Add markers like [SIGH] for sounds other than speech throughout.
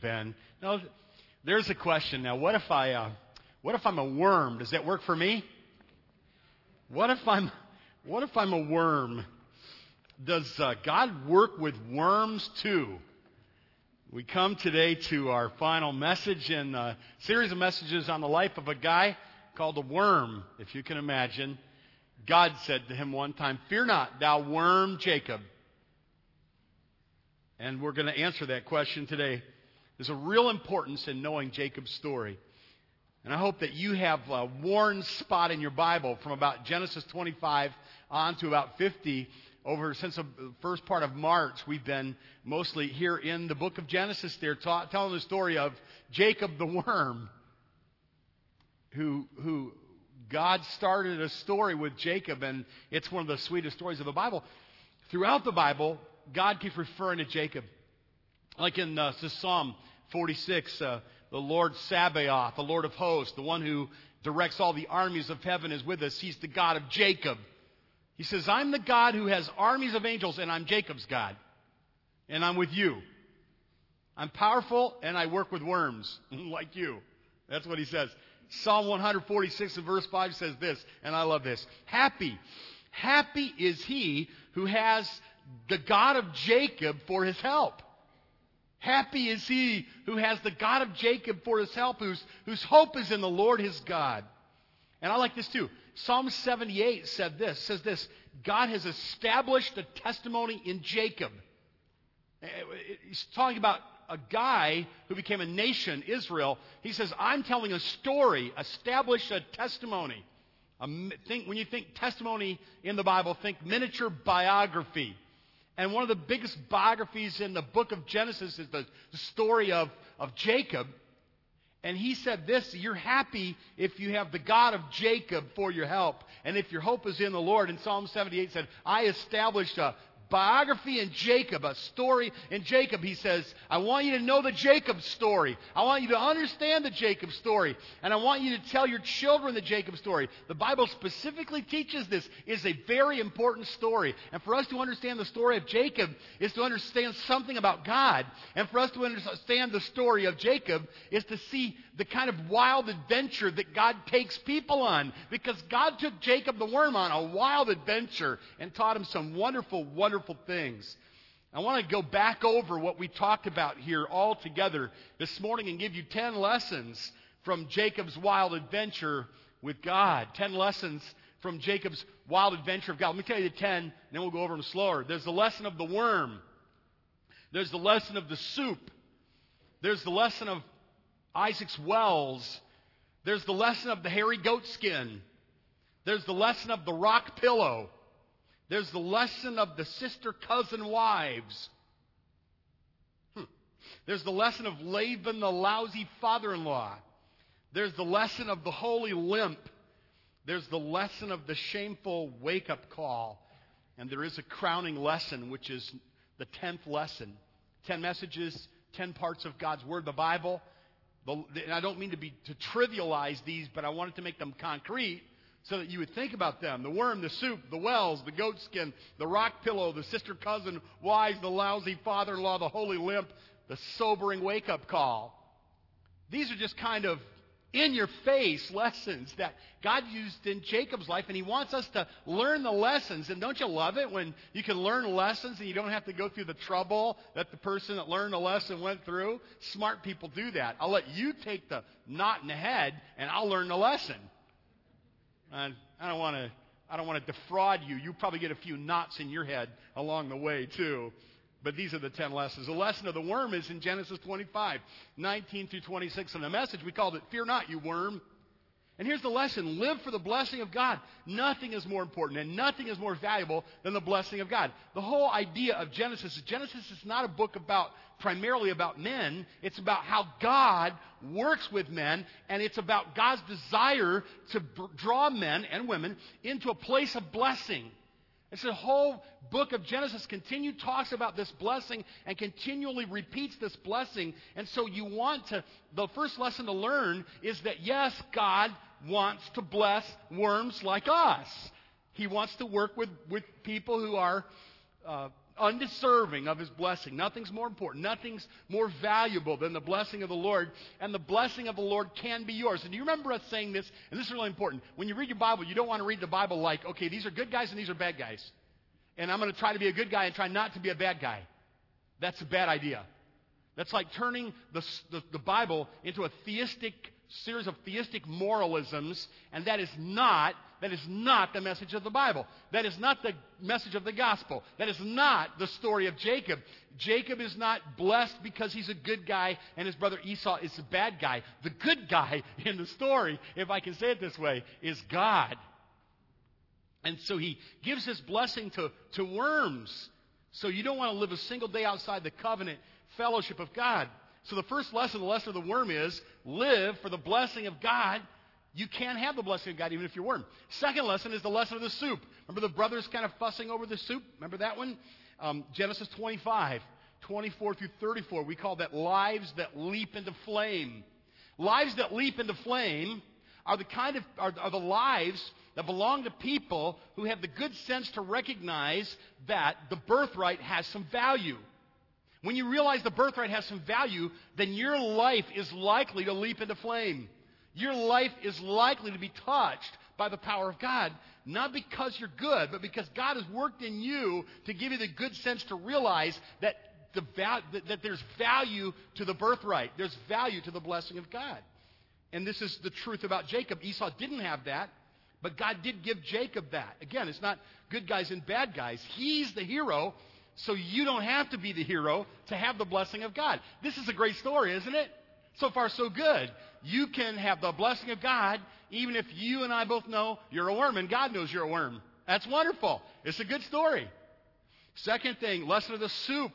Ben. No, there's a question now. What if I, uh, what if I'm a worm? Does that work for me? What if I'm, what if I'm a worm? Does uh, God work with worms too? We come today to our final message in a series of messages on the life of a guy called a worm, if you can imagine. God said to him one time, Fear not, thou worm Jacob. And we're going to answer that question today. There's a real importance in knowing Jacob's story. And I hope that you have a worn spot in your Bible from about Genesis 25 on to about 50. Over since the first part of March, we've been mostly here in the book of Genesis there, ta- telling the story of Jacob the worm, who, who God started a story with Jacob, and it's one of the sweetest stories of the Bible. Throughout the Bible, God keeps referring to Jacob. Like in uh, Psalm 46, uh, the Lord Sabaoth, the Lord of hosts, the one who directs all the armies of heaven is with us. He's the God of Jacob. He says, I'm the God who has armies of angels, and I'm Jacob's God. And I'm with you. I'm powerful, and I work with worms, [LAUGHS] like you. That's what he says. Psalm 146 and verse 5 says this, and I love this. Happy, happy is he who has the God of Jacob for his help. Happy is he who has the God of Jacob for his help, whose, whose hope is in the Lord his God. And I like this too. Psalm 78 said this, says this, God has established a testimony in Jacob. Eh, he's talking about a guy who became a nation, Israel. He says, I'm telling a story, establish a testimony. A, think, when you think testimony in the Bible, think miniature biography. And one of the biggest biographies in the book of Genesis is the, story of, of Jacob. And he said this You're happy if you have the God of Jacob for your help. And if your hope is in the Lord. And Psalm 78 said, I established a, biography in Jacob, a story in Jacob. He says, I want you to know the Jacob story. I want you to understand the Jacob story. And I want you to tell your children the Jacob story. The Bible specifically teaches this is a very important story. And for us to understand the story of Jacob is to understand something about God. And for us to understand the story of Jacob is to see the kind of wild adventure that God takes people on. Because God took Jacob the worm on a wild adventure and taught him some wonderful, wonderful things. I want to go back over what we talked about here all together this morning and give you 10 lessons from Jacob's wild adventure with God. 10 lessons from Jacob's wild adventure of God. Let me tell you the 10, and then we'll go over them slower. There's the lesson of the worm. There's the lesson of the soup. There's the lesson of Isaac's wells. There's the lesson of the hairy goat skin. There's the lesson of the rock pillow. There's the lesson of the sister cousin wives. Hmm. There's the lesson of Laban, the lousy father in law. There's the lesson of the holy limp. There's the lesson of the shameful wake up call. And there is a crowning lesson, which is the tenth lesson. Ten messages, ten parts of God's Word, the Bible. And I don't mean to be to trivialize these, but I wanted to make them concrete so that you would think about them. The worm, the soup, the wells, the goat skin, the rock pillow, the sister cousin wives, the lousy father-in-law, the holy limp, the sobering wake-up call. These are just kind of in your face lessons that God used in Jacob's life, and He wants us to learn the lessons. And don't you love it when you can learn lessons and you don't have to go through the trouble that the person that learned the lesson went through? Smart people do that. I'll let you take the knot in the head, and I'll learn the lesson. And I don't want to. I don't want to defraud you. You probably get a few knots in your head along the way, too. But these are the 10 lessons. The lesson of the worm is in Genesis 25, 19 through 26. In the message, we called it, Fear not, you worm. And here's the lesson live for the blessing of God. Nothing is more important and nothing is more valuable than the blessing of God. The whole idea of Genesis is Genesis is not a book about primarily about men, it's about how God works with men, and it's about God's desire to draw men and women into a place of blessing. The whole book of Genesis continue talks about this blessing and continually repeats this blessing. And so you want to the first lesson to learn is that yes, God wants to bless worms like us. He wants to work with, with people who are uh, undeserving of his blessing. Nothing's more important. Nothing's more valuable than the blessing of the Lord. And the blessing of the Lord can be yours. And do you remember us saying this? And this is really important. When you read your Bible, you don't want to read the Bible like, okay, these are good guys and these are bad guys. And I'm going to try to be a good guy and try not to be a bad guy. That's a bad idea. That's like turning the, the, the Bible into a theistic series of theistic moralisms, and that is not that is not the message of the Bible. That is not the message of the gospel. That is not the story of Jacob. Jacob is not blessed because he's a good guy and his brother Esau is a bad guy. The good guy [LAUGHS] in the story, if I can say it this way, is God. And so he gives his blessing to, to worms. So you don't want to live a single day outside the covenant fellowship of God. So the first lesson, the lesson of the worm is live for the blessing of God. You can't have the blessing of God even if you're worm. Second lesson is the lesson of the soup. Remember the brothers kind of fussing over the soup? Remember that one? Um, Genesis 25, 24 through 34. We call that lives that leap into flame. Lives that leap into flame are the kind of are, are the lives that belong to people who have the good sense to recognize that the birthright has some value. When you realize the birthright has some value, then your life is likely to leap into flame. Your life is likely to be touched by the power of God, not because you're good, but because God has worked in you to give you the good sense to realize that, the that, that there's value to the birthright. There's value to the blessing of God. And this is the truth about Jacob. Esau didn't have that, but God did give Jacob that. Again, it's not good guys and bad guys. He's the hero, so you don't have to be the hero to have the blessing of God. This is a great story, isn't it? So far, so good. You can have the blessing of God even if you and I both know you're a worm and God knows you're a worm. That's wonderful. It's a good story. Second thing, lesson of the soup.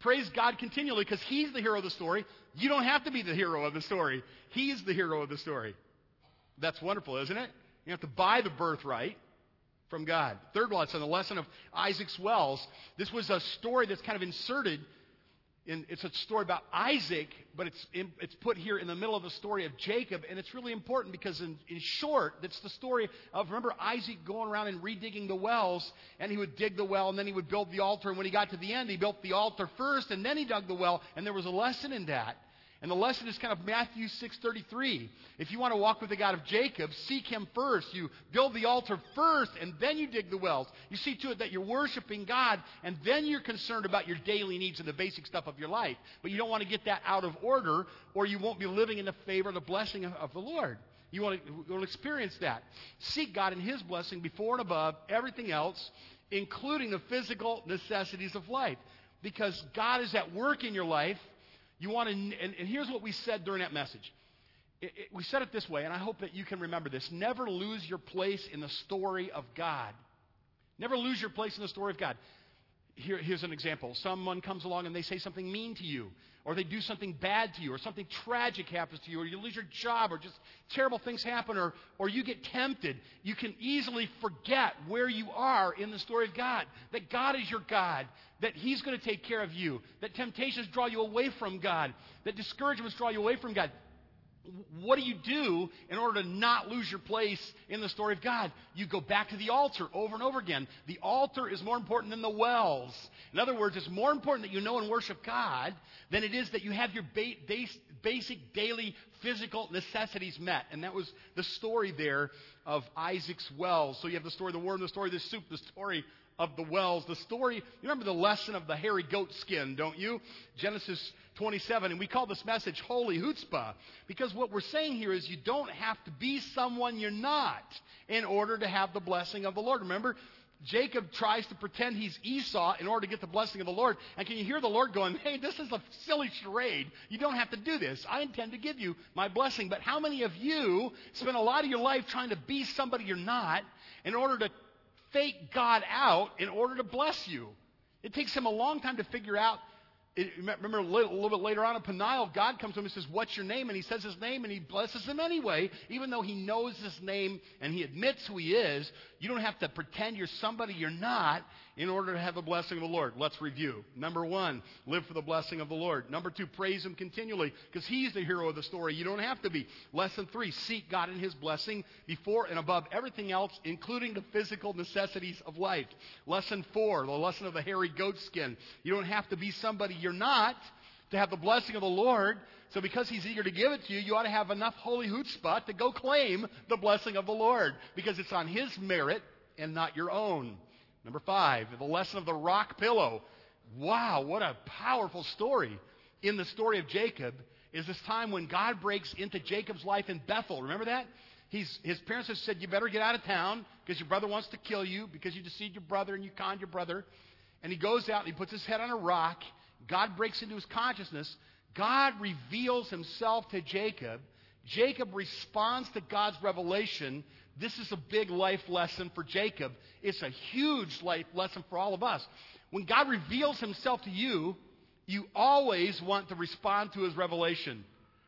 Praise God continually because He's the hero of the story. You don't have to be the hero of the story. He's the hero of the story. That's wonderful, isn't it? You have to buy the birthright from God. Third lesson, the lesson of Isaac's wells. This was a story that's kind of inserted. In, it's a story about Isaac, but it's, in, it's put here in the middle of the story of Jacob, and it's really important because, in, in short, it's the story of remember Isaac going around and redigging the wells, and he would dig the well, and then he would build the altar, and when he got to the end, he built the altar first, and then he dug the well, and there was a lesson in that. And the lesson is kind of Matthew 6:33. If you want to walk with the God of Jacob, seek him first. You build the altar first and then you dig the wells. You see to it that you're worshiping God and then you're concerned about your daily needs and the basic stuff of your life. But you don't want to get that out of order or you won't be living in the favor the blessing of, the Lord. You want to experience that. Seek God and his blessing before and above everything else, including the physical necessities of life. Because God is at work in your life you want to, and, and here's what we said during that message. It, it, we said it this way, and I hope that you can remember this. Never lose your place in the story of God. Never lose your place in the story of God. Here, here's an example. Someone comes along and they say something mean to you, or they do something bad to you, or something tragic happens to you, or you lose your job, or just terrible things happen, or, or you get tempted. You can easily forget where you are in the story of God. That God is your God, that He's going to take care of you, that temptations draw you away from God, that discouragements draw you away from God what do you do in order to not lose your place in the story of God? You go back to the altar over and over again. The altar is more important than the wells. In other words, it's more important that you know and worship God than it is that you have your ba- base, basic daily physical necessities met. And that was the story there of Isaac's wells. So you have the story of the worm, the story of the soup, the story of the wells. The story, you remember the lesson of the hairy goat skin, don't you? Genesis 27. And we call this message Holy Chutzpah because what we're saying here is you don't have to be someone you're not in order to have the blessing of the Lord. Remember, Jacob tries to pretend he's Esau in order to get the blessing of the Lord. And can you hear the Lord going, hey, this is a silly charade. You don't have to do this. I intend to give you my blessing. But how many of you spend a lot of your life trying to be somebody you're not in order to fake God out in order to bless you? It takes him a long time to figure out remember a little, a little, bit later on in Peniel, God comes to him and says, What's your name? And he says his name and he blesses him anyway, even though he knows his name and he admits who he is. You don't have to pretend you're somebody you're not in order to have the blessing of the Lord? Let's review. Number one, live for the blessing of the Lord. Number two, praise Him continually because He's the hero of the story. You don't have to be. Lesson three, seek God and His blessing before and above everything else, including the physical necessities of life. Lesson four, the lesson of the hairy goat skin. You don't have to be somebody you're not to have the blessing of the Lord. So because he's eager to give it to you, you ought to have enough holy chutzpah to go claim the blessing of the Lord because it's on his merit and not your own. Number five, the lesson of the rock pillow. Wow, what a powerful story. In the story of Jacob is this time when God breaks into Jacob's life in Bethel. Remember that? He's, his parents have said, You better get out of town because your brother wants to kill you because you deceived your brother and you conned your brother. And he goes out and he puts his head on a rock. God breaks into his consciousness. God reveals himself to Jacob. Jacob responds to God's revelation. This is a big life lesson for Jacob. It's a huge life lesson for all of us. When God reveals himself to you, you always want to respond to his revelation.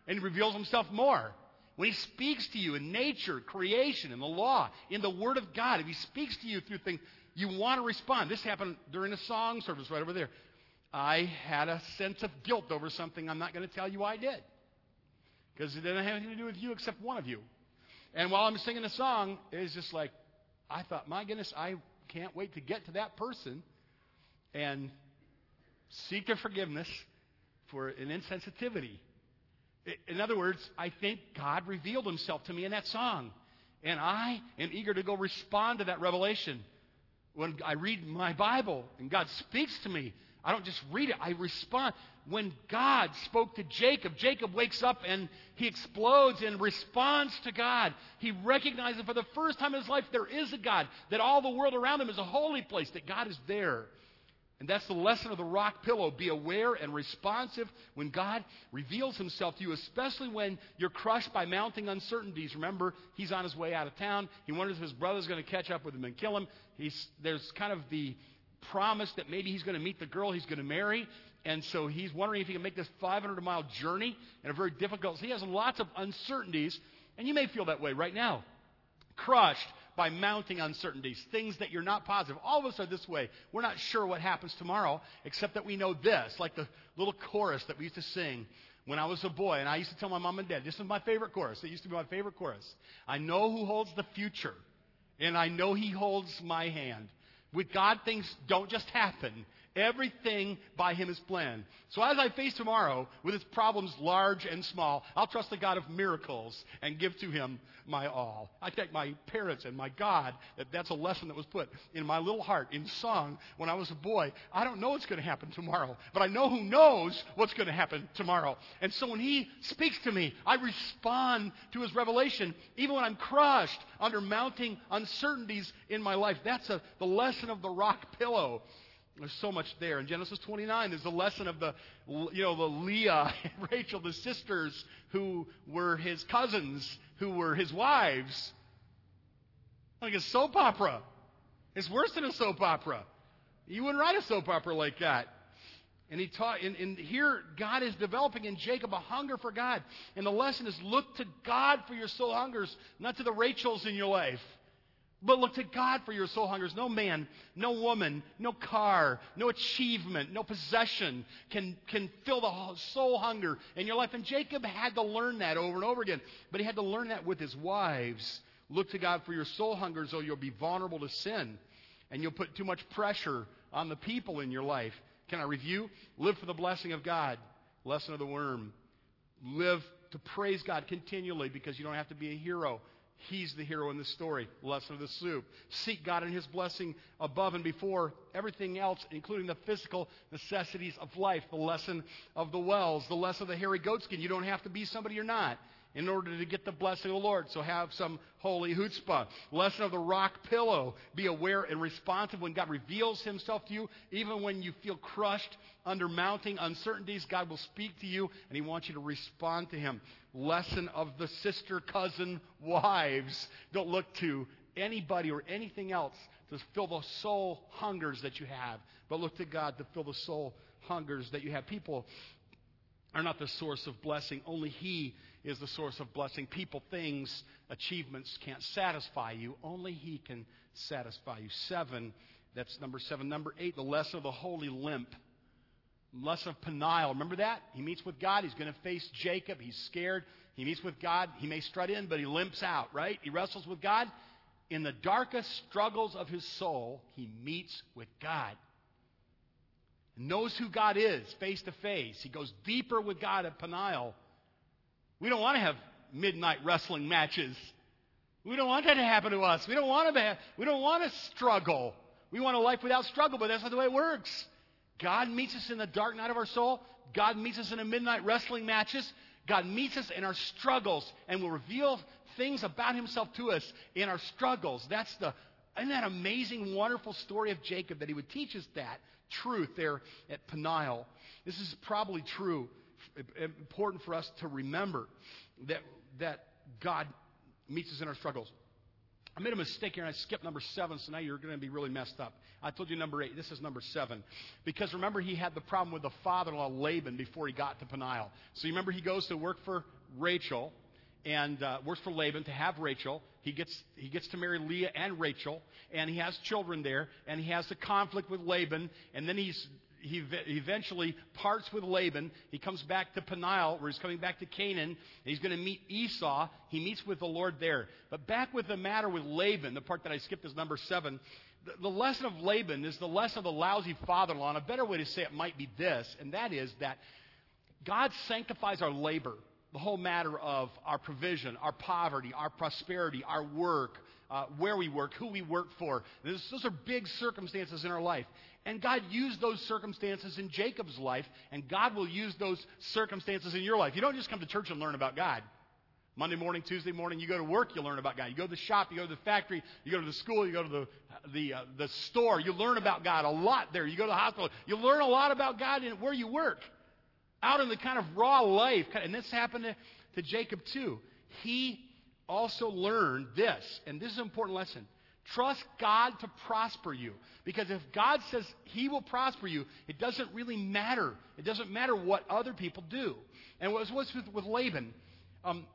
And he reveals himself more. When he speaks to you in nature, creation, in the law, in the Word of God, if he speaks to you through things, you want to respond. This happened during a song service right over there. I had a sense of guilt over something I'm not going to tell you I did. Because it didn't have anything to do with you except one of you. And while I'm singing a song, it's just like, I thought, my goodness, I can't wait to get to that person and seek their forgiveness for an insensitivity. In other words, I think God revealed himself to me in that song. And I am eager to go respond to that revelation. When I read my Bible and God speaks to me, I don't just read it, I respond. When God spoke to Jacob, Jacob wakes up and he explodes in response to God. He recognizes for the first time in his life there is a God, that all the world around him is a holy place, that God is there. And that's the lesson of the rock pillow. Be aware and responsive when God reveals himself to you, especially when you're crushed by mounting uncertainties. Remember, he's on his way out of town. He wonders if his brother's going to catch up with him and kill him. He's, there's kind of the promise that maybe he's going to meet the girl he's going to marry. And so he's wondering if he can make this 500 mile journey in a very difficult. So he has lots of uncertainties, and you may feel that way right now. Crushed by mounting uncertainties, things that you're not positive. All of us are this way. We're not sure what happens tomorrow, except that we know this, like the little chorus that we used to sing when I was a boy. And I used to tell my mom and dad, this is my favorite chorus. It used to be my favorite chorus. I know who holds the future, and I know he holds my hand. With God, things don't just happen. Everything by Him is planned. So as I face tomorrow with its problems large and small, I'll trust the God of miracles and give to Him my all. I thank my parents and my God that that's a lesson that was put in my little heart in song when I was a boy. I don't know what's going to happen tomorrow, but I know who knows what's going to happen tomorrow. And so when He speaks to me, I respond to His revelation, even when I'm crushed under mounting uncertainties in my life. That's a, the lesson of the rock pillow. There's so much there. In Genesis 29, there's a lesson of the, you know, the Leah and [LAUGHS] Rachel, the sisters who were his cousins, who were his wives. Like a soap opera. It's worse than a soap opera. You wouldn't write a soap opera like that. And he taught, and, and here God is developing in Jacob a hunger for God. And the lesson is look to God for your soul hungers, not to the Rachels in your life. But look to God for your soul hungers. No man, no woman, no car, no achievement, no possession can, can fill the soul hunger in your life. And Jacob had to learn that over and over again. But he had to learn that with his wives. Look to God for your soul hungers, or you'll be vulnerable to sin. And you'll put too much pressure on the people in your life. Can I review? Live for the blessing of God. Lesson of the worm. Live to praise God continually because you don't have to be a hero. He's the hero in the story. Lesson of the soup. Seek God and His blessing above and before everything else, including the physical necessities of life. The lesson of the wells. The lesson of the hairy goatskin. You don't have to be somebody you're not in order to get the blessing of the Lord. So have some holy chutzpah. Lesson of the rock pillow. Be aware and responsive when God reveals himself to you. Even when you feel crushed under mounting uncertainties, God will speak to you and he wants you to respond to him. Lesson of the sister cousin wives. Don't look to anybody or anything else to fill the soul hungers that you have, but look to God to fill the soul hungers that you have. People are not the source of blessing. Only He is the source of blessing. People, things, achievements can't satisfy you. Only He can satisfy you. Seven, That's number seven. Number eight, the lesson of the holy limp. Lesson of Peniel. Remember that? He meets with God. He's going to face Jacob. He's scared. He meets with God. He may strut in, but he limps out, right? He wrestles with God. In the darkest struggles of his soul, he meets with God. Knows who God is face to face. He goes deeper with God at Peniel. We don't want to have midnight wrestling matches. We don't want that to happen to us. We don't want to have, we don't want to struggle. We want a life without struggle, but that's not the way it works. God meets us in the dark night of our soul. God meets us in the midnight wrestling matches. God meets us in our struggles and will reveal things about himself to us in our struggles. That's the isn't that amazing, wonderful story of Jacob that he would teach us that truth there at Peniel? This is probably true, important for us to remember that, that God meets us in our struggles. I made a mistake here and I skipped number seven, so now you're going to be really messed up. I told you number eight. This is number seven. Because remember, he had the problem with the father in law, Laban, before he got to Peniel. So you remember, he goes to work for Rachel and uh, works for Laban to have Rachel. He gets, he gets to marry Leah and Rachel, and he has children there, and he has the conflict with Laban, and then he's he eventually parts with Laban. He comes back to Peniel, where he's coming back to Canaan. and he's going to meet Esau. He meets with the Lord there. But back with the matter with Laban, the part that I skipped is number seven. The, the lesson of Laban is the lesson of the lousy father in law. And a better way to say it might be this, and that is that God sanctifies our labor. The whole matter of our provision, our poverty, our prosperity, our work, uh, where we work, who we work for. This, those are big circumstances in our life. And God used those circumstances in Jacob's life, and God will use those circumstances in your life. You don't just come to church and learn about God. Monday morning, Tuesday morning, you go to work, you learn about God. You go to the shop, you go to the factory, you go to the school, you go to the the uh, the store, you learn about God a lot there. You go to the hospital, you learn a lot about God in where you work, out in the kind of raw life. And this happened to, to Jacob too. He also learned this, and this is an important lesson. Trust God to prosper you. Because if God says He will prosper you, it doesn't really matter. It doesn't matter what other people do. And what was with, with Laban, um,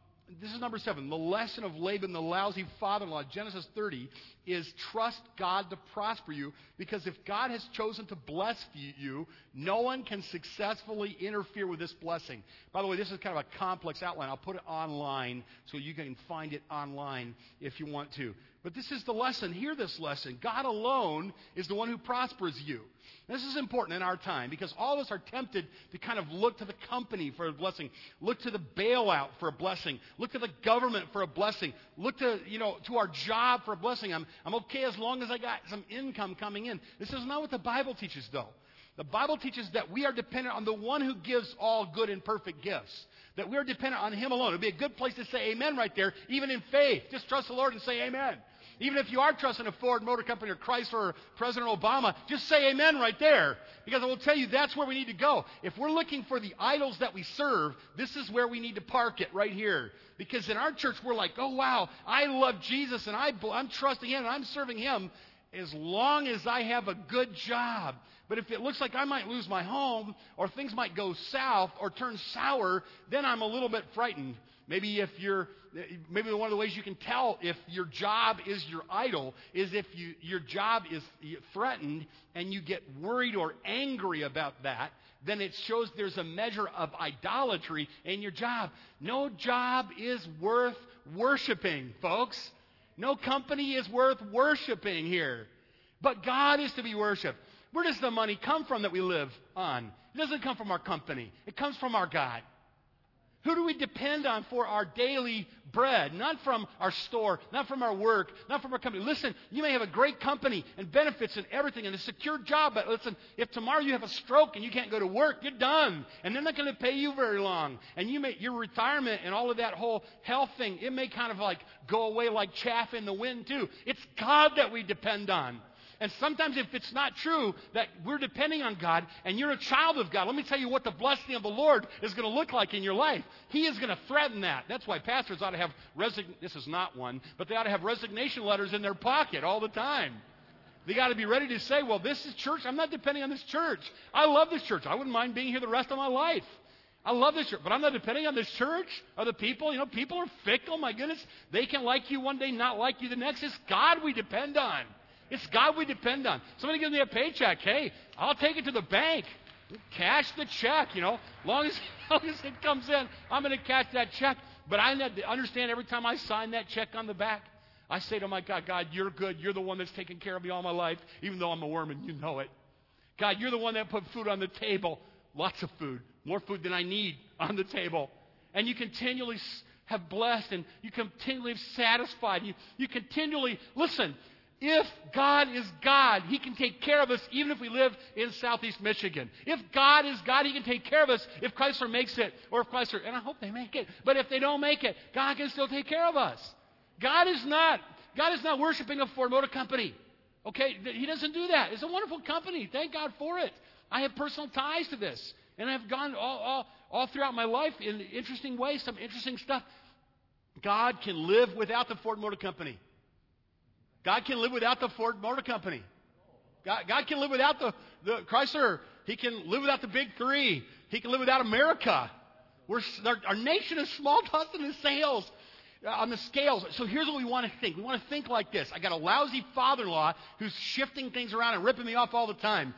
this is number seven. The lesson of Laban, the lousy father in law, Genesis 30, is trust God to prosper you because if God has chosen to bless you, no one can successfully interfere with this blessing. By the way, this is kind of a complex outline. I'll put it online so you can find it online if you want to. But this is the lesson. Hear this lesson. God alone is the one who prospers you. This is important in our time because all of us are tempted to kind of look to the company for a blessing, look to the bailout for a blessing, look to the government for a blessing, look to, you know, to our job for a blessing. I'm, I'm okay as long as I got some income coming in. This is not what the Bible teaches, though. The Bible teaches that we are dependent on the one who gives all good and perfect gifts. That we are dependent on Him alone. It would be a good place to say amen right there, even in faith. Just trust the Lord and say amen. Even if you are trusting a Ford Motor Company or Chrysler or President Obama, just say amen right there. Because I will tell you that's where we need to go. If we're looking for the idols that we serve, this is where we need to park it right here. Because in our church, we're like, oh wow, I love Jesus and I, I'm trusting Him and I'm serving Him as long as I have a good job. But if it looks like I might lose my home or things might go south or turn sour, then I'm a little bit frightened. Maybe if you're, maybe one of the ways you can tell if your job is your idol is if you, your job is threatened and you get worried or angry about that, then it shows there's a measure of idolatry in your job. No job is worth worshiping, folks. No company is worth worshiping here. But God is to be worshiped. Where does the money come from that we live on? It doesn't come from our company. It comes from our God. Who do we depend on for our daily bread? Not from our store, not from our work, not from our company. Listen, you may have a great company and benefits and everything and a secure job, but listen, if tomorrow you have a stroke and you can't go to work, you're done. And they're not going to pay you very long. And you may, your retirement and all of that whole health thing, it may kind of like go away like chaff in the wind too. It's God that we depend on. And sometimes, if it's not true that we're depending on God and you're a child of God, let me tell you what the blessing of the Lord is going to look like in your life. He is going to threaten that. That's why pastors ought to have. This is not one, but they ought to have resignation letters in their pocket all the time. They got to be ready to say, "Well, this is church. I'm not depending on this church. I love this church. I wouldn't mind being here the rest of my life." I love this church, but I'm not depending on this church or the people. You know, people are fickle. My goodness, they can like you one day, not like you the next. It's God we depend on. It's God we depend on. Somebody gives me a paycheck. Hey, I'll take it to the bank. Cash the check, you know. Long as, [LAUGHS] long as it comes in, I'm going to cash that check. But I understand every time I sign that check on the back, I say to my God, God, you're good. You're the one that's taken care of me all my life, even though I'm a worm and you know it. God, you're the one that put food on the table. Lots of food. More food than I need on the table. And you continually have blessed and you continually have satisfied. You, you continually, listen, if God is God, He can take care of us even if we live in southeast Michigan. If God is God, He can take care of us if Chrysler makes it or if Chrysler, and I hope they make it, but if they don't make it, God can still take care of us. God is not, God is not worshiping a Ford Motor Company. Okay? He doesn't do that. It's a wonderful company. Thank God for it. I have personal ties to this. And I've gone all, all, all throughout my life in interesting ways, some interesting stuff. God can live without the Ford Motor Company. God can live without the Ford Motor Company. God, God can live without the, the Chrysler. He can live without the big three. He can live without America. We're, our, nation is small to us in the sales uh, on the scales. So here's what we want to think. We want to think like this. I got a lousy father-in-law who's shifting things around and ripping me off all the time.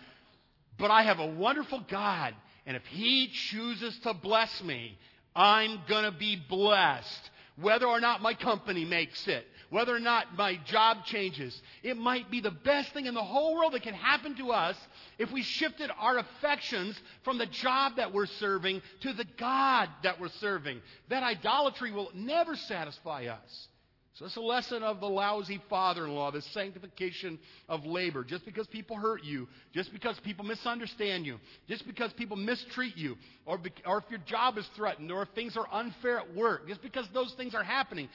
But I have a wonderful God, and if he chooses to bless me, I'm going to be blessed. Whether or not my company makes it, whether or not my job changes. It might be the best thing in the whole world that can happen to us if we shifted our affections from the job that we're serving to the God that we're serving. That idolatry will never satisfy us. So it's a lesson of the lousy father in law, the sanctification of labor. Just because people hurt you, just because people misunderstand you, just because people mistreat you, or, be, or if your job is threatened, or if things are unfair at work, just because those things are happening,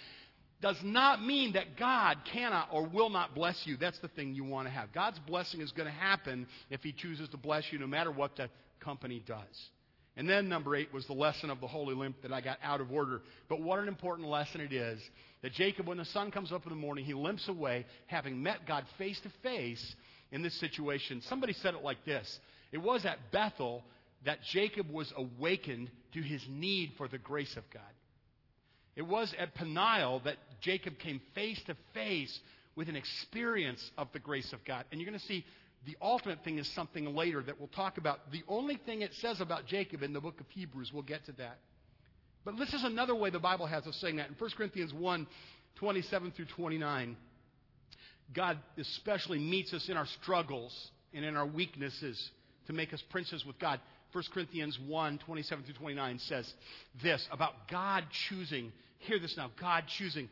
does not mean that God cannot or will not bless you. That's the thing you want to have. God's blessing is going to happen if He chooses to bless you, no matter what the company does. And then number eight was the lesson of the holy limp that I got out of order. But what an important lesson it is that Jacob, when the sun comes up in the morning, he limps away, having met God face to face in this situation. Somebody said it like this It was at Bethel that Jacob was awakened to his need for the grace of God. It was at Peniel that Jacob came face to face with an experience of the grace of God. And you're going to see the ultimate thing is something later that we'll talk about. The only thing it says about Jacob in the book of Hebrews, we'll get to that. But this is another way the Bible has of saying that. In 1 Corinthians 1 27 through 29, God especially meets us in our struggles and in our weaknesses to make us princes with God. 1 Corinthians 1 27 through 29 says this about God choosing Hear this now. God choosing.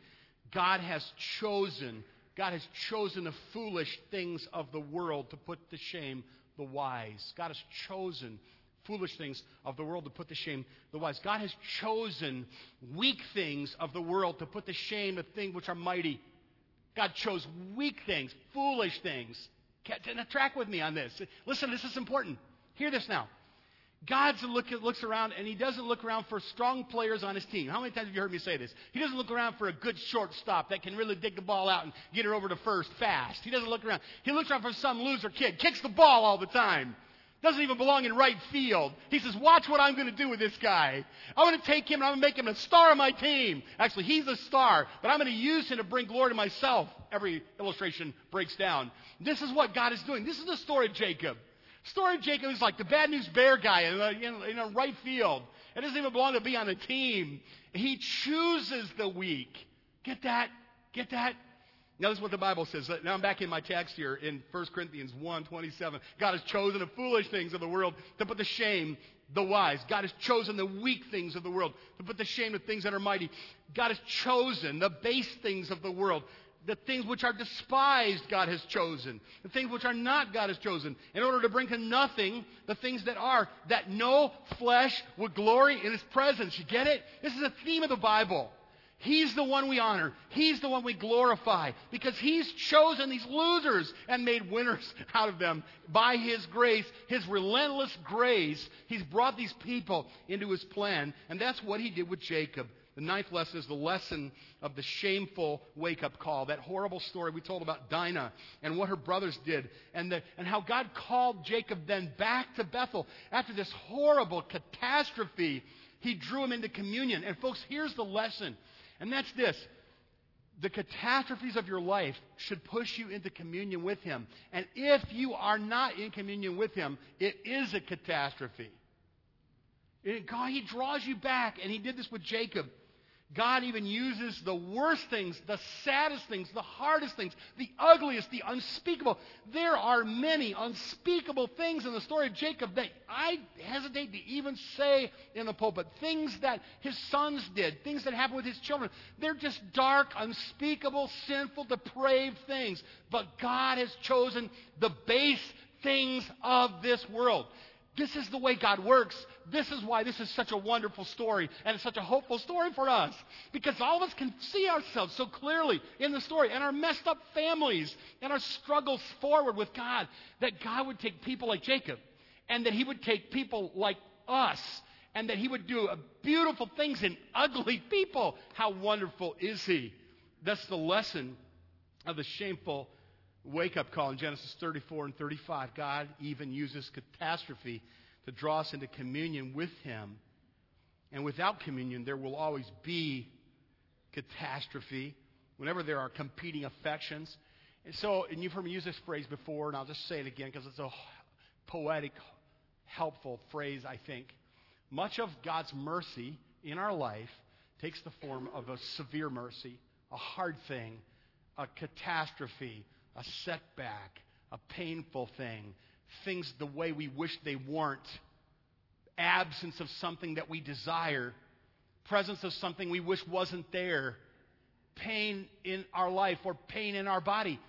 God has chosen. God has chosen the foolish things of the world to put to shame the wise. God has chosen foolish things of the world to put to shame the wise. God has chosen weak things of the world to put to shame the things which are mighty. God chose weak things, foolish things. Catch in a track with me on this. Listen, this is important. Hear this now. God look, looks around and he doesn't look around for strong players on his team. How many times have you heard me say this? He doesn't look around for a good shortstop that can really dig the ball out and get her over to first fast. He doesn't look around. He looks around for some loser kid, kicks the ball all the time. Doesn't even belong in right field. He says, Watch what I'm going to do with this guy. I'm going to take him and I'm going to make him a star of my team. Actually, he's a star, but I'm going to use him to bring glory to myself. Every illustration breaks down. This is what God is doing. This is the story of Jacob. Story of Jacob is like the bad news bear guy in a, in, a right field. It doesn't even belong to be on a team. He chooses the weak. Get that? Get that? Now, this is what the Bible says. Now, I'm back in my text here in 1 Corinthians 1 27. God has chosen the foolish things of the world to put to shame the wise. God has chosen the weak things of the world to put to shame the things that are mighty. God has chosen the base things of the world the things which are despised God has chosen. The things which are not God has chosen. In order to bring to nothing the things that are, that no flesh would glory in His presence. You get it? This is a theme of the Bible. He's the one we honor. He's the one we glorify because He's chosen these losers and made winners [LAUGHS] out of them by His grace, His relentless grace. He's brought these people into His plan, and that's what He did with Jacob. The ninth lesson is the lesson of the shameful wake up call. That horrible story we told about Dinah and what her brothers did, and, the, and how God called Jacob then back to Bethel after this horrible catastrophe. He drew him into communion. And, folks, here's the lesson, and that's this the catastrophes of your life should push you into communion with Him. And if you are not in communion with Him, it is a catastrophe. God, He draws you back, and He did this with Jacob. God even uses the worst things, the saddest things, the hardest things, the ugliest, the unspeakable. There are many unspeakable things in the story of Jacob that I hesitate to even say in the pulpit. Things that his sons did, things that happened with his children. They're just dark, unspeakable, sinful, depraved things. But God has chosen the base things of this world. This is the way God works. This is why this is such a wonderful story and it's such a hopeful story for us. Because all of us can see ourselves so clearly in the story and our messed up families and our struggles forward with God. That God would take people like Jacob and that He would take people like us and that He would do beautiful things in ugly people. How wonderful is He? That's the lesson of the shameful wake up call in Genesis 34 and 35. God even uses catastrophe to draw us into communion with Him. And without communion, there will always be catastrophe whenever there are competing affections. And so, and you've heard me use this phrase before, and I'll just say it again because it's a poetic, helpful phrase, I think. Much of God's mercy in our life takes the form of a severe mercy, a hard thing, a catastrophe, a setback, a painful thing, things the way we wish they weren't, absence of something that we desire, presence of something we wish wasn't there, pain in our life or pain in our body.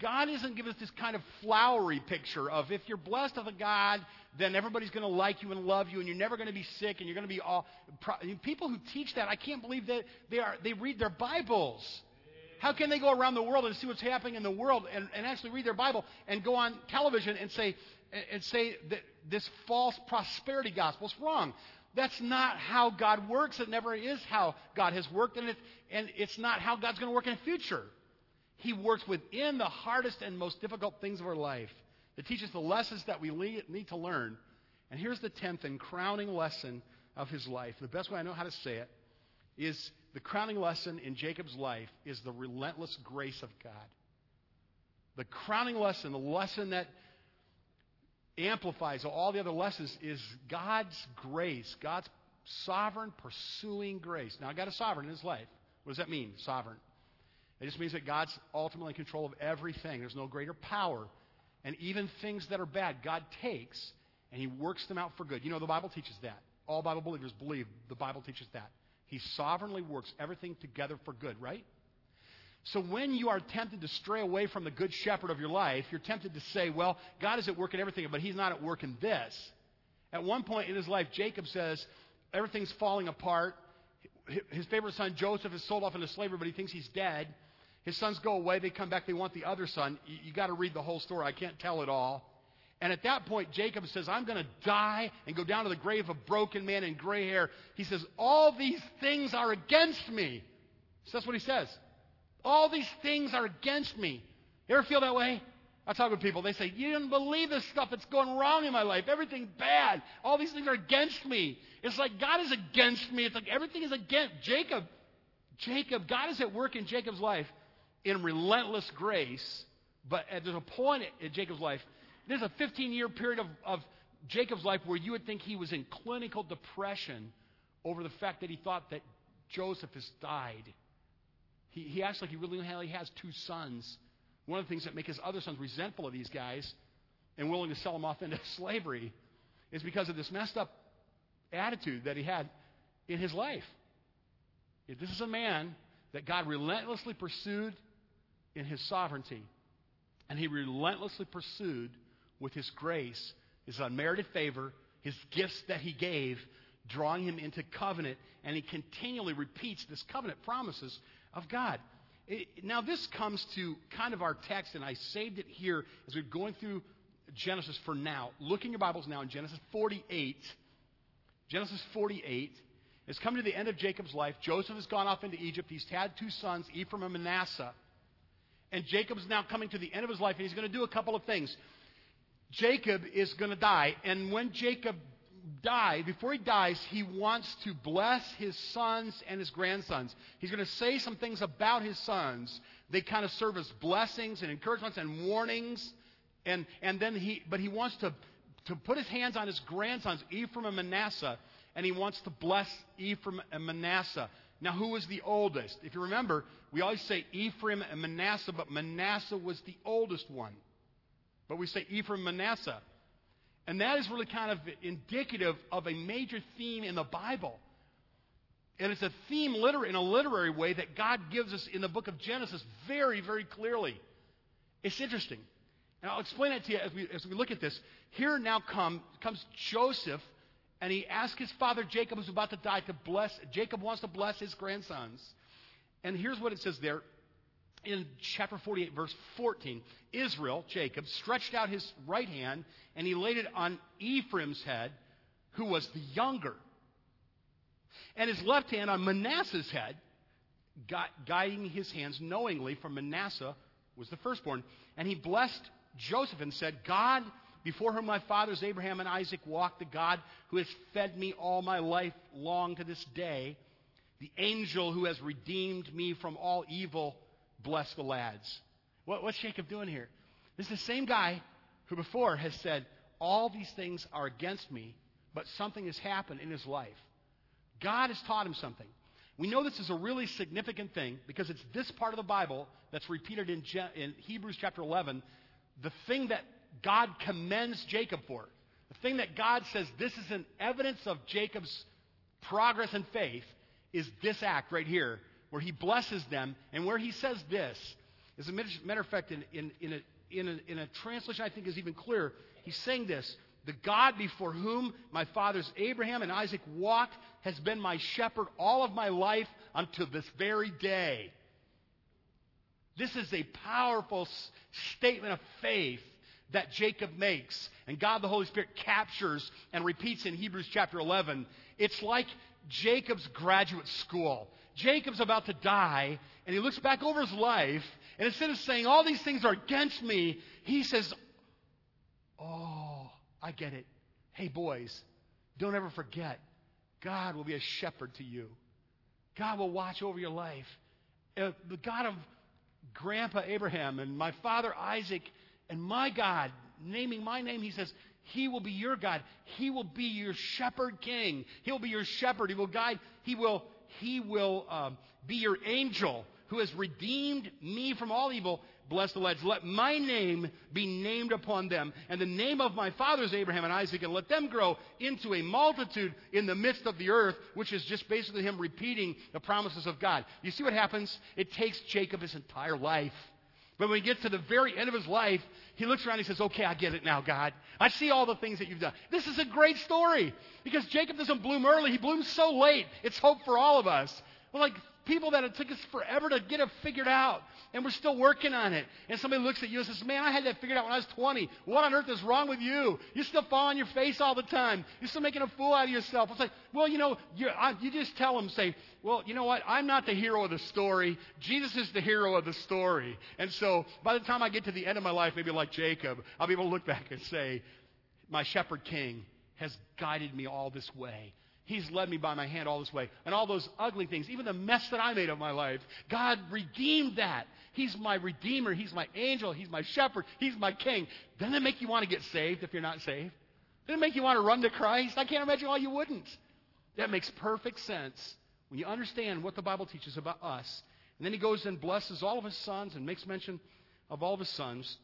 God isn't giving us this kind of flowery picture of if you're blessed of a God, then everybody's going to like you and love you, and you're never going to be sick, and you're going to be all. People who teach that, I can't believe that they are. They read their Bibles. How can they go around the world and see what's happening in the world and, and actually read their Bible and go on television and say, and say that this false prosperity gospel is wrong? That's not how God works. It never is how God has worked, and, it, and it's not how God's going to work in the future. He works within the hardest and most difficult things of our life to teach us the lessons that we need to learn. And here's the tenth and crowning lesson of his life. The best way I know how to say it is the crowning lesson in Jacob's life is the relentless grace of God. The crowning lesson, the lesson that amplifies all the other lessons, is God's grace, God's sovereign, pursuing grace. Now, God is sovereign in his life. What does that mean, sovereign? It just means that God's ultimately in control of everything. There's no greater power. And even things that are bad, God takes and He works them out for good. You know, the Bible teaches that. All Bible believers believe the Bible teaches that. He sovereignly works everything together for good, right? So when you are tempted to stray away from the good shepherd of your life, you're tempted to say, well, God is at work in everything, but he's not at work in this. At one point in his life, Jacob says, everything's falling apart. His favorite son, Joseph, is sold off into slavery, but he thinks he's dead. His sons go away. They come back. They want the other son. You, you got to read the whole story. I can't tell it all. And at that point, Jacob says, I'm going to die and go down to the grave of a broken man and gray hair. He says, All these things are against me. So that's what he says. All these things are against me. You ever feel that way? I talk with people. They say, You don't believe this stuff that's going wrong in my life. Everything bad. All these things are against me. It's like God is against me. It's like everything is against Jacob. Jacob, God is at work in Jacob's life in relentless grace. But there's a point in Jacob's life there's a 15 year period of, of Jacob's life where you would think he was in clinical depression over the fact that he thought that Joseph has died. He, he acts like he really only has two sons. One of the things that make his other sons resentful of these guys and willing to sell them off into [LAUGHS] slavery is because of this messed up attitude that he had in his life. This is a man that God relentlessly pursued in his sovereignty, and he relentlessly pursued with His grace, His unmerited favor, His gifts that He gave, drawing him into covenant, and He continually repeats this covenant promises of God. It, now, this comes to kind of our text, and I saved it here as we're going through Genesis for now. Look in your Bibles now in Genesis 48. Genesis 48. It's come to the end of Jacob's life. Joseph has gone off into Egypt. He's had two sons, Ephraim and Manasseh. And Jacob's now coming to the end of his life, and he's going to do a couple of things. Jacob is going to die. And when Jacob die, before he dies, he wants to bless his sons and his grandsons. He's going to say some things about his sons. They kind of serve as blessings and encouragements and warnings. And, and then he, but he wants to, to put his hands on his grandsons, Ephraim and Manasseh, and he wants to bless Ephraim and Manasseh. Now, who was the oldest? If you remember, we always say Ephraim and Manasseh, but Manasseh was the oldest one. But we say Ephraim Manasseh. And that is really kind of indicative of a major theme in the Bible. And it's a theme liter- in a literary way that God gives us in the book of Genesis very, very clearly. It's interesting. And I'll explain it to you as we, as we look at this. Here now come, comes Joseph, and he asks his father Jacob, who's about to die, to bless. Jacob wants to bless his grandsons. And here's what it says there in chapter 48, verse 14, Israel, Jacob, stretched out his right hand and he laid it on Ephraim's head, who was the younger, and his left hand on Manasseh's head, guiding his hands knowingly, for Manasseh was the firstborn. And he blessed Joseph and said, God, before whom my fathers Abraham and Isaac walked, the God who has fed me all my life long to this day, the angel who has redeemed me from all evil bless the lads. What, what's Jacob doing here? This is the same guy who before has said, All these things are against me, but something has happened in his life. God has taught him something. We know this is a really significant thing because it's this part of the Bible that's repeated in, Je- in Hebrews chapter 11. The thing that God commends Jacob for, the thing that God says this is an evidence of Jacob's progress and faith, is this act right here where he blesses them, and where he says this. As a matter of fact, in, in, in, a, in, a, in a translation I think is even clearer, he's saying this The God before whom my fathers Abraham and Isaac walked has been my shepherd all of my life until this very day. This is a powerful statement of faith that Jacob makes, and God the Holy Spirit captures and repeats in Hebrews chapter 11. It's like Jacob's graduate school. Jacob's about to die, and he looks back over his life, and instead of saying, All these things are against me, he says, Oh, I get it. Hey, boys, don't ever forget, God will be a shepherd to you. God will watch over your life. Uh, the God of Grandpa Abraham and my father Isaac and my God, naming my name, he says, He will be your God. He will be your shepherd king. He'll be your shepherd. He will guide. He will he will um, be your angel who has redeemed me from all evil. Bless the lads. Let my name be named upon them, and the name of my fathers, Abraham and Isaac, and let them grow into a multitude in the midst of the earth, which is just basically him repeating the promises of God. You see what happens? It takes Jacob his entire life. But when he gets to the very end of his life, he looks around and he says, Okay, I get it now, God. I see all the things that you've done. This is a great story because Jacob doesn't bloom early, he blooms so late. It's hope for all of us. We're like people that it took us forever to get it figured out, and we're still working on it. And somebody looks at you and says, Man, I had that figured out when I was 20. What on earth is wrong with you? You still fall on your face all the time. You're still making a fool out of yourself. It's like, Well, you know, you, I, you just tell them, say, Well, you know what? I'm not the hero of the story. Jesus is the hero of the story. And so by the time I get to the end of my life, maybe like Jacob, I'll be able to look back and say, My shepherd king has guided me all this way. He's led me by my hand all this way. And all those ugly things, even the mess that I made of my life, God redeemed that. He's my redeemer. He's my angel. He's my shepherd. He's my king. Doesn't it make you want to get saved if you're not saved? Doesn't it make you want to run to Christ? I can't imagine why you wouldn't. That makes perfect sense when you understand what the Bible teaches about us. And then he goes and blesses all of his sons and makes mention of all of his sons.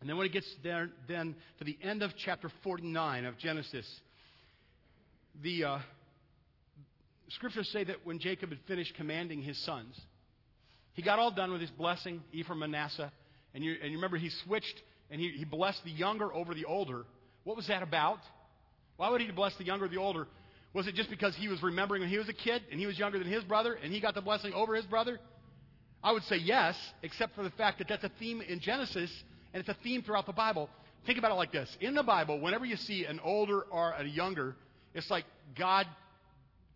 And then when he gets there, then to the end of chapter 49 of Genesis, the uh, scriptures say that when Jacob had finished commanding his sons, he got all done with his blessing, Ephraim, Manasseh, and you, and you remember he switched and he, he blessed the younger over the older. What was that about? Why would he bless the younger or the older? Was it just because he was remembering when he was a kid and he was younger than his brother and he got the blessing over his brother? I would say yes, except for the fact that that's a theme in Genesis and it's a theme throughout the Bible. Think about it like this. In the Bible, whenever you see an older or a younger, it's like God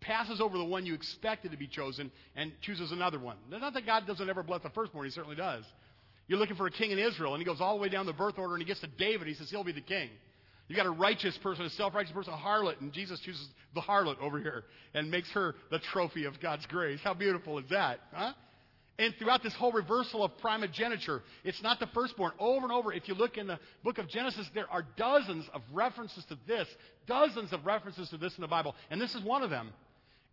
passes over the one you expected to be chosen and chooses another one. Not that God doesn't ever bless the firstborn, He certainly does. You're looking for a king in Israel, and He goes all the way down the birth order and He gets to David. He says he'll be the king. You've got a righteous person, a self-righteous person, a harlot, and Jesus chooses the harlot over here and makes her the trophy of God's grace. How beautiful is that? Huh? And throughout this whole reversal of primogeniture, it's not the firstborn. Over and over, if you look in the book of Genesis, there are dozens of references to this, dozens of references to this in the Bible, and this is one of them.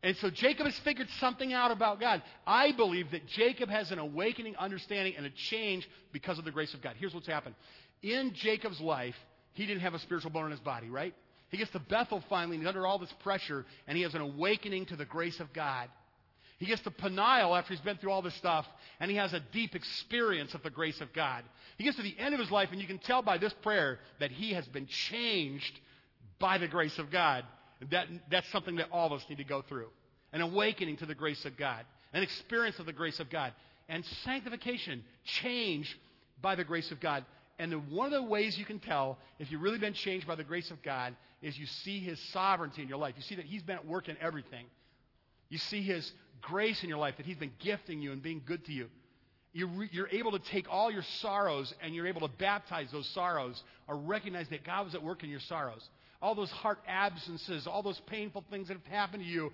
And so Jacob has figured something out about God. I believe that Jacob has an awakening understanding and a change because of the grace of God. Here's what's happened. In Jacob's life, he didn't have a spiritual bone in his body, right? He gets to Bethel finally, and he's under all this pressure, and he has an awakening to the grace of God. He gets to Peniel after he's been through all this stuff, and he has a deep experience of the grace of God. He gets to the end of his life, and you can tell by this prayer that he has been changed by the grace of God. That, that's something that all of us need to go through an awakening to the grace of God, an experience of the grace of God, and sanctification, change by the grace of God. And one of the ways you can tell if you've really been changed by the grace of God is you see His sovereignty in your life. You see that He's been at work in everything. You see His grace in your life, that He's been gifting you and being good to you. You're, you're, able to take all your sorrows and you're able to baptize those sorrows or recognize that God was at work in your sorrows. All those heart absences, all those painful things that have happened to you,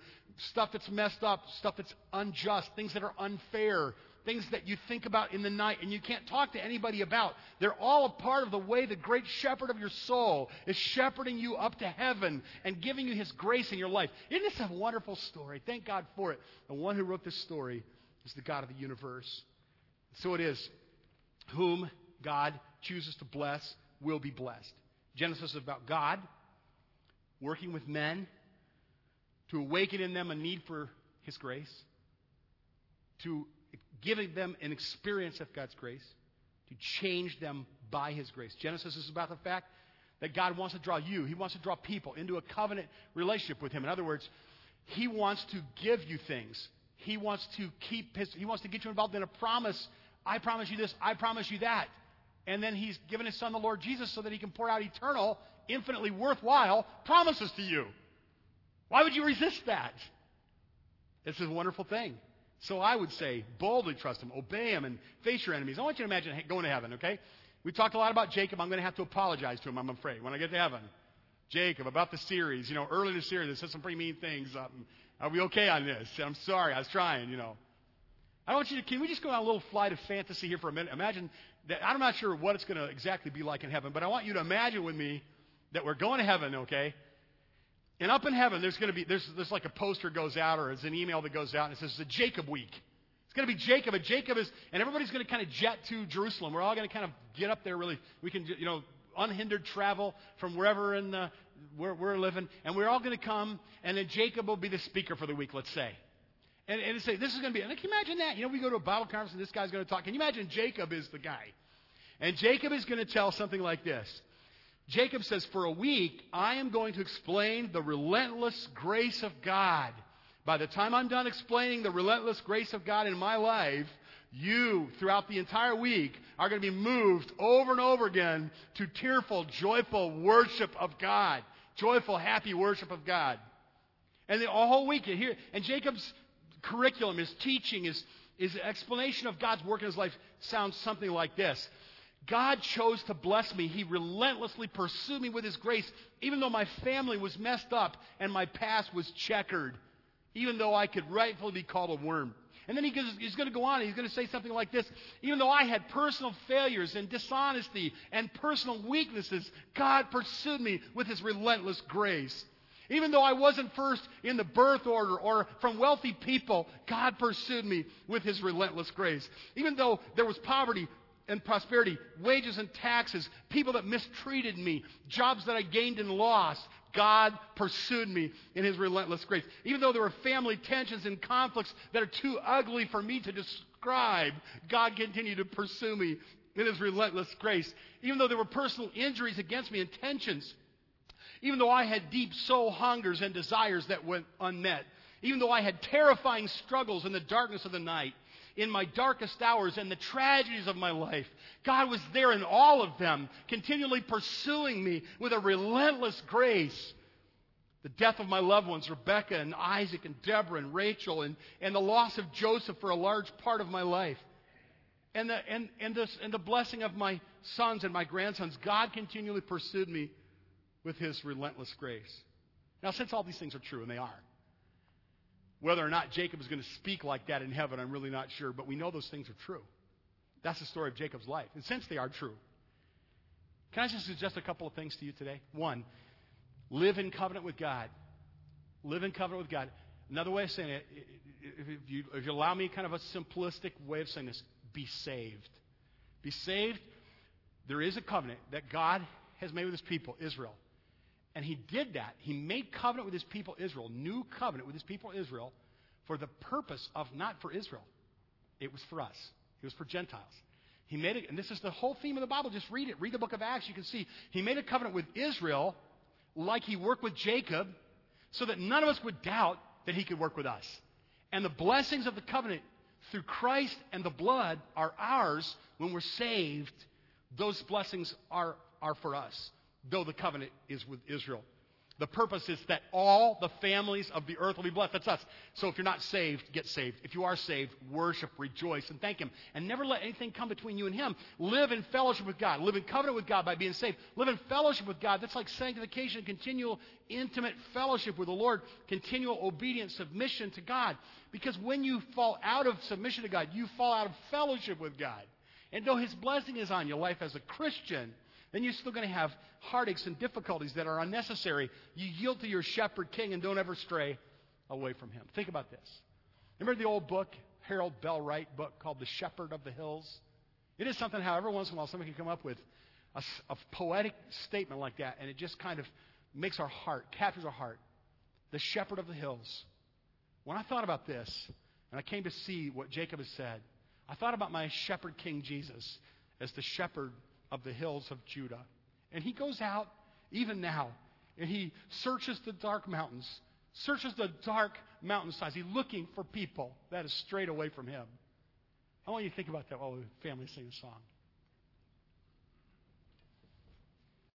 stuff that's messed up, stuff that's unjust, things that are unfair, things that you think about in the night and you can't talk to anybody about. They're all a part of the way the great shepherd of your soul is shepherding you up to heaven and giving you his grace in your life. Isn't this a wonderful story? Thank God for it. The one who wrote this story is the God of the universe. So it is. Whom God chooses to bless will be blessed. Genesis is about God working with men to awaken in them a need for His grace, to giving them an experience of God's grace, to change them by His grace. Genesis is about the fact that God wants to draw you, He wants to draw people into a covenant relationship with Him. In other words, He wants to give you things. He wants to keep his, He wants to get you involved in a promise. I promise you this, I promise you that. And then He's given His Son, the Lord Jesus, so that He can pour out eternal, infinitely worthwhile promises to you. Why would you resist that? It's a wonderful thing. So I would say, boldly trust him, obey him, and face your enemies. I want you to imagine going to heaven, okay? We talked a lot about Jacob. I'm going to have to apologize to him, I'm afraid, when I get to heaven. Jacob, about the series. You know, early in the series, I said some pretty mean things. Um, are we okay on this? I'm sorry. I was trying, you know. I want you to, can we just go on a little flight of fantasy here for a minute? Imagine that, I'm not sure what it's going to exactly be like in heaven, but I want you to imagine with me that we're going to heaven, okay? And up in heaven, there's going to be, there's, there's like a poster goes out or it's an email that goes out and it says it's the Jacob week. It's going to be Jacob, and Jacob is, and everybody's going to kind of jet to Jerusalem. We're all going to kind of get up there really, we can, you know, unhindered travel from wherever in the, where we're living, and we're all going to come, and then Jacob will be the speaker for the week, let's say. And, and say, this is going to be, and can you imagine that? You know, we go to a Bible conference and this guy's going to talk. Can you imagine Jacob is the guy? And Jacob is going to tell something like this. Jacob says, For a week, I am going to explain the relentless grace of God. By the time I'm done explaining the relentless grace of God in my life, you, throughout the entire week, are going to be moved over and over again to tearful, joyful worship of God. Joyful, happy worship of God. And the whole week, and Jacob's curriculum, his teaching, his, his explanation of God's work in his life sounds something like this. God chose to bless me. He relentlessly pursued me with His grace, even though my family was messed up and my past was checkered, even though I could rightfully be called a worm. And then he goes, he's going to go on. He's going to say something like this Even though I had personal failures and dishonesty and personal weaknesses, God pursued me with His relentless grace. Even though I wasn't first in the birth order or from wealthy people, God pursued me with His relentless grace. Even though there was poverty, and prosperity, wages and taxes, people that mistreated me, jobs that I gained and lost. God pursued me in His relentless grace. Even though there were family tensions and conflicts that are too ugly for me to describe, God continued to pursue me in His relentless grace. Even though there were personal injuries against me and tensions, even though I had deep soul hungers and desires that went unmet, even though I had terrifying struggles in the darkness of the night, in my darkest hours and the tragedies of my life. God was there in all of them, continually pursuing me with a relentless grace. The death of my loved ones, Rebecca and Isaac and Deborah and Rachel, and, and the loss of Joseph for a large part of my life. And the, and, and, this, and the blessing of my sons and my grandsons, God continually pursued me with his relentless grace. Now, since all these things are true, and they are, whether or not Jacob is going to speak like that in heaven, I'm really not sure, but we know those things are true. That's the story of Jacob's life. And since they are true, can I just suggest a couple of things to you today? One, live in covenant with God. Live in covenant with God. Another way of saying it, if you, if you allow me kind of a simplistic way of saying this, be saved. Be saved. There is a covenant that God has made with his people, Israel. And he did that. He made covenant with his people, Israel, new covenant with his people, Israel, for the purpose of not for Israel. It was for us, it was for Gentiles. He made it, and this is the whole theme of the Bible. Just read it. Read the book of Acts. You can see he made a covenant with Israel like he worked with Jacob so that none of us would doubt that he could work with us. And the blessings of the covenant through Christ and the blood are ours when we're saved. Those blessings are, are for us, though the covenant is with Israel. The purpose is that all the families of the earth will be blessed. That's us. So if you're not saved, get saved. If you are saved, worship, rejoice, and thank Him. And never let anything come between you and Him. Live in fellowship with God. Live in covenant with God by being saved. Live in fellowship with God. That's like sanctification, continual, intimate fellowship with the Lord, continual obedience, submission to God. Because when you fall out of submission to God, you fall out of fellowship with God. And though His blessing is on your life as a Christian, then you're still going to have heartaches and difficulties that are unnecessary. You yield to your shepherd king and don't ever stray away from him. Think about this. Remember the old book, Harold Bell Wright book called The Shepherd of the Hills? It is something how every once in a while somebody can come up with a, a poetic statement like that, and it just kind of makes our heart, captures our heart. The Shepherd of the Hills. When I thought about this, and I came to see what Jacob has said, I thought about my shepherd king Jesus as the shepherd of the hills of Judah. And he goes out, even now, and he searches the dark mountains, searches the dark mountainsides. He's looking for people that is strayed away from him. I want you to think about that while the family sing a song.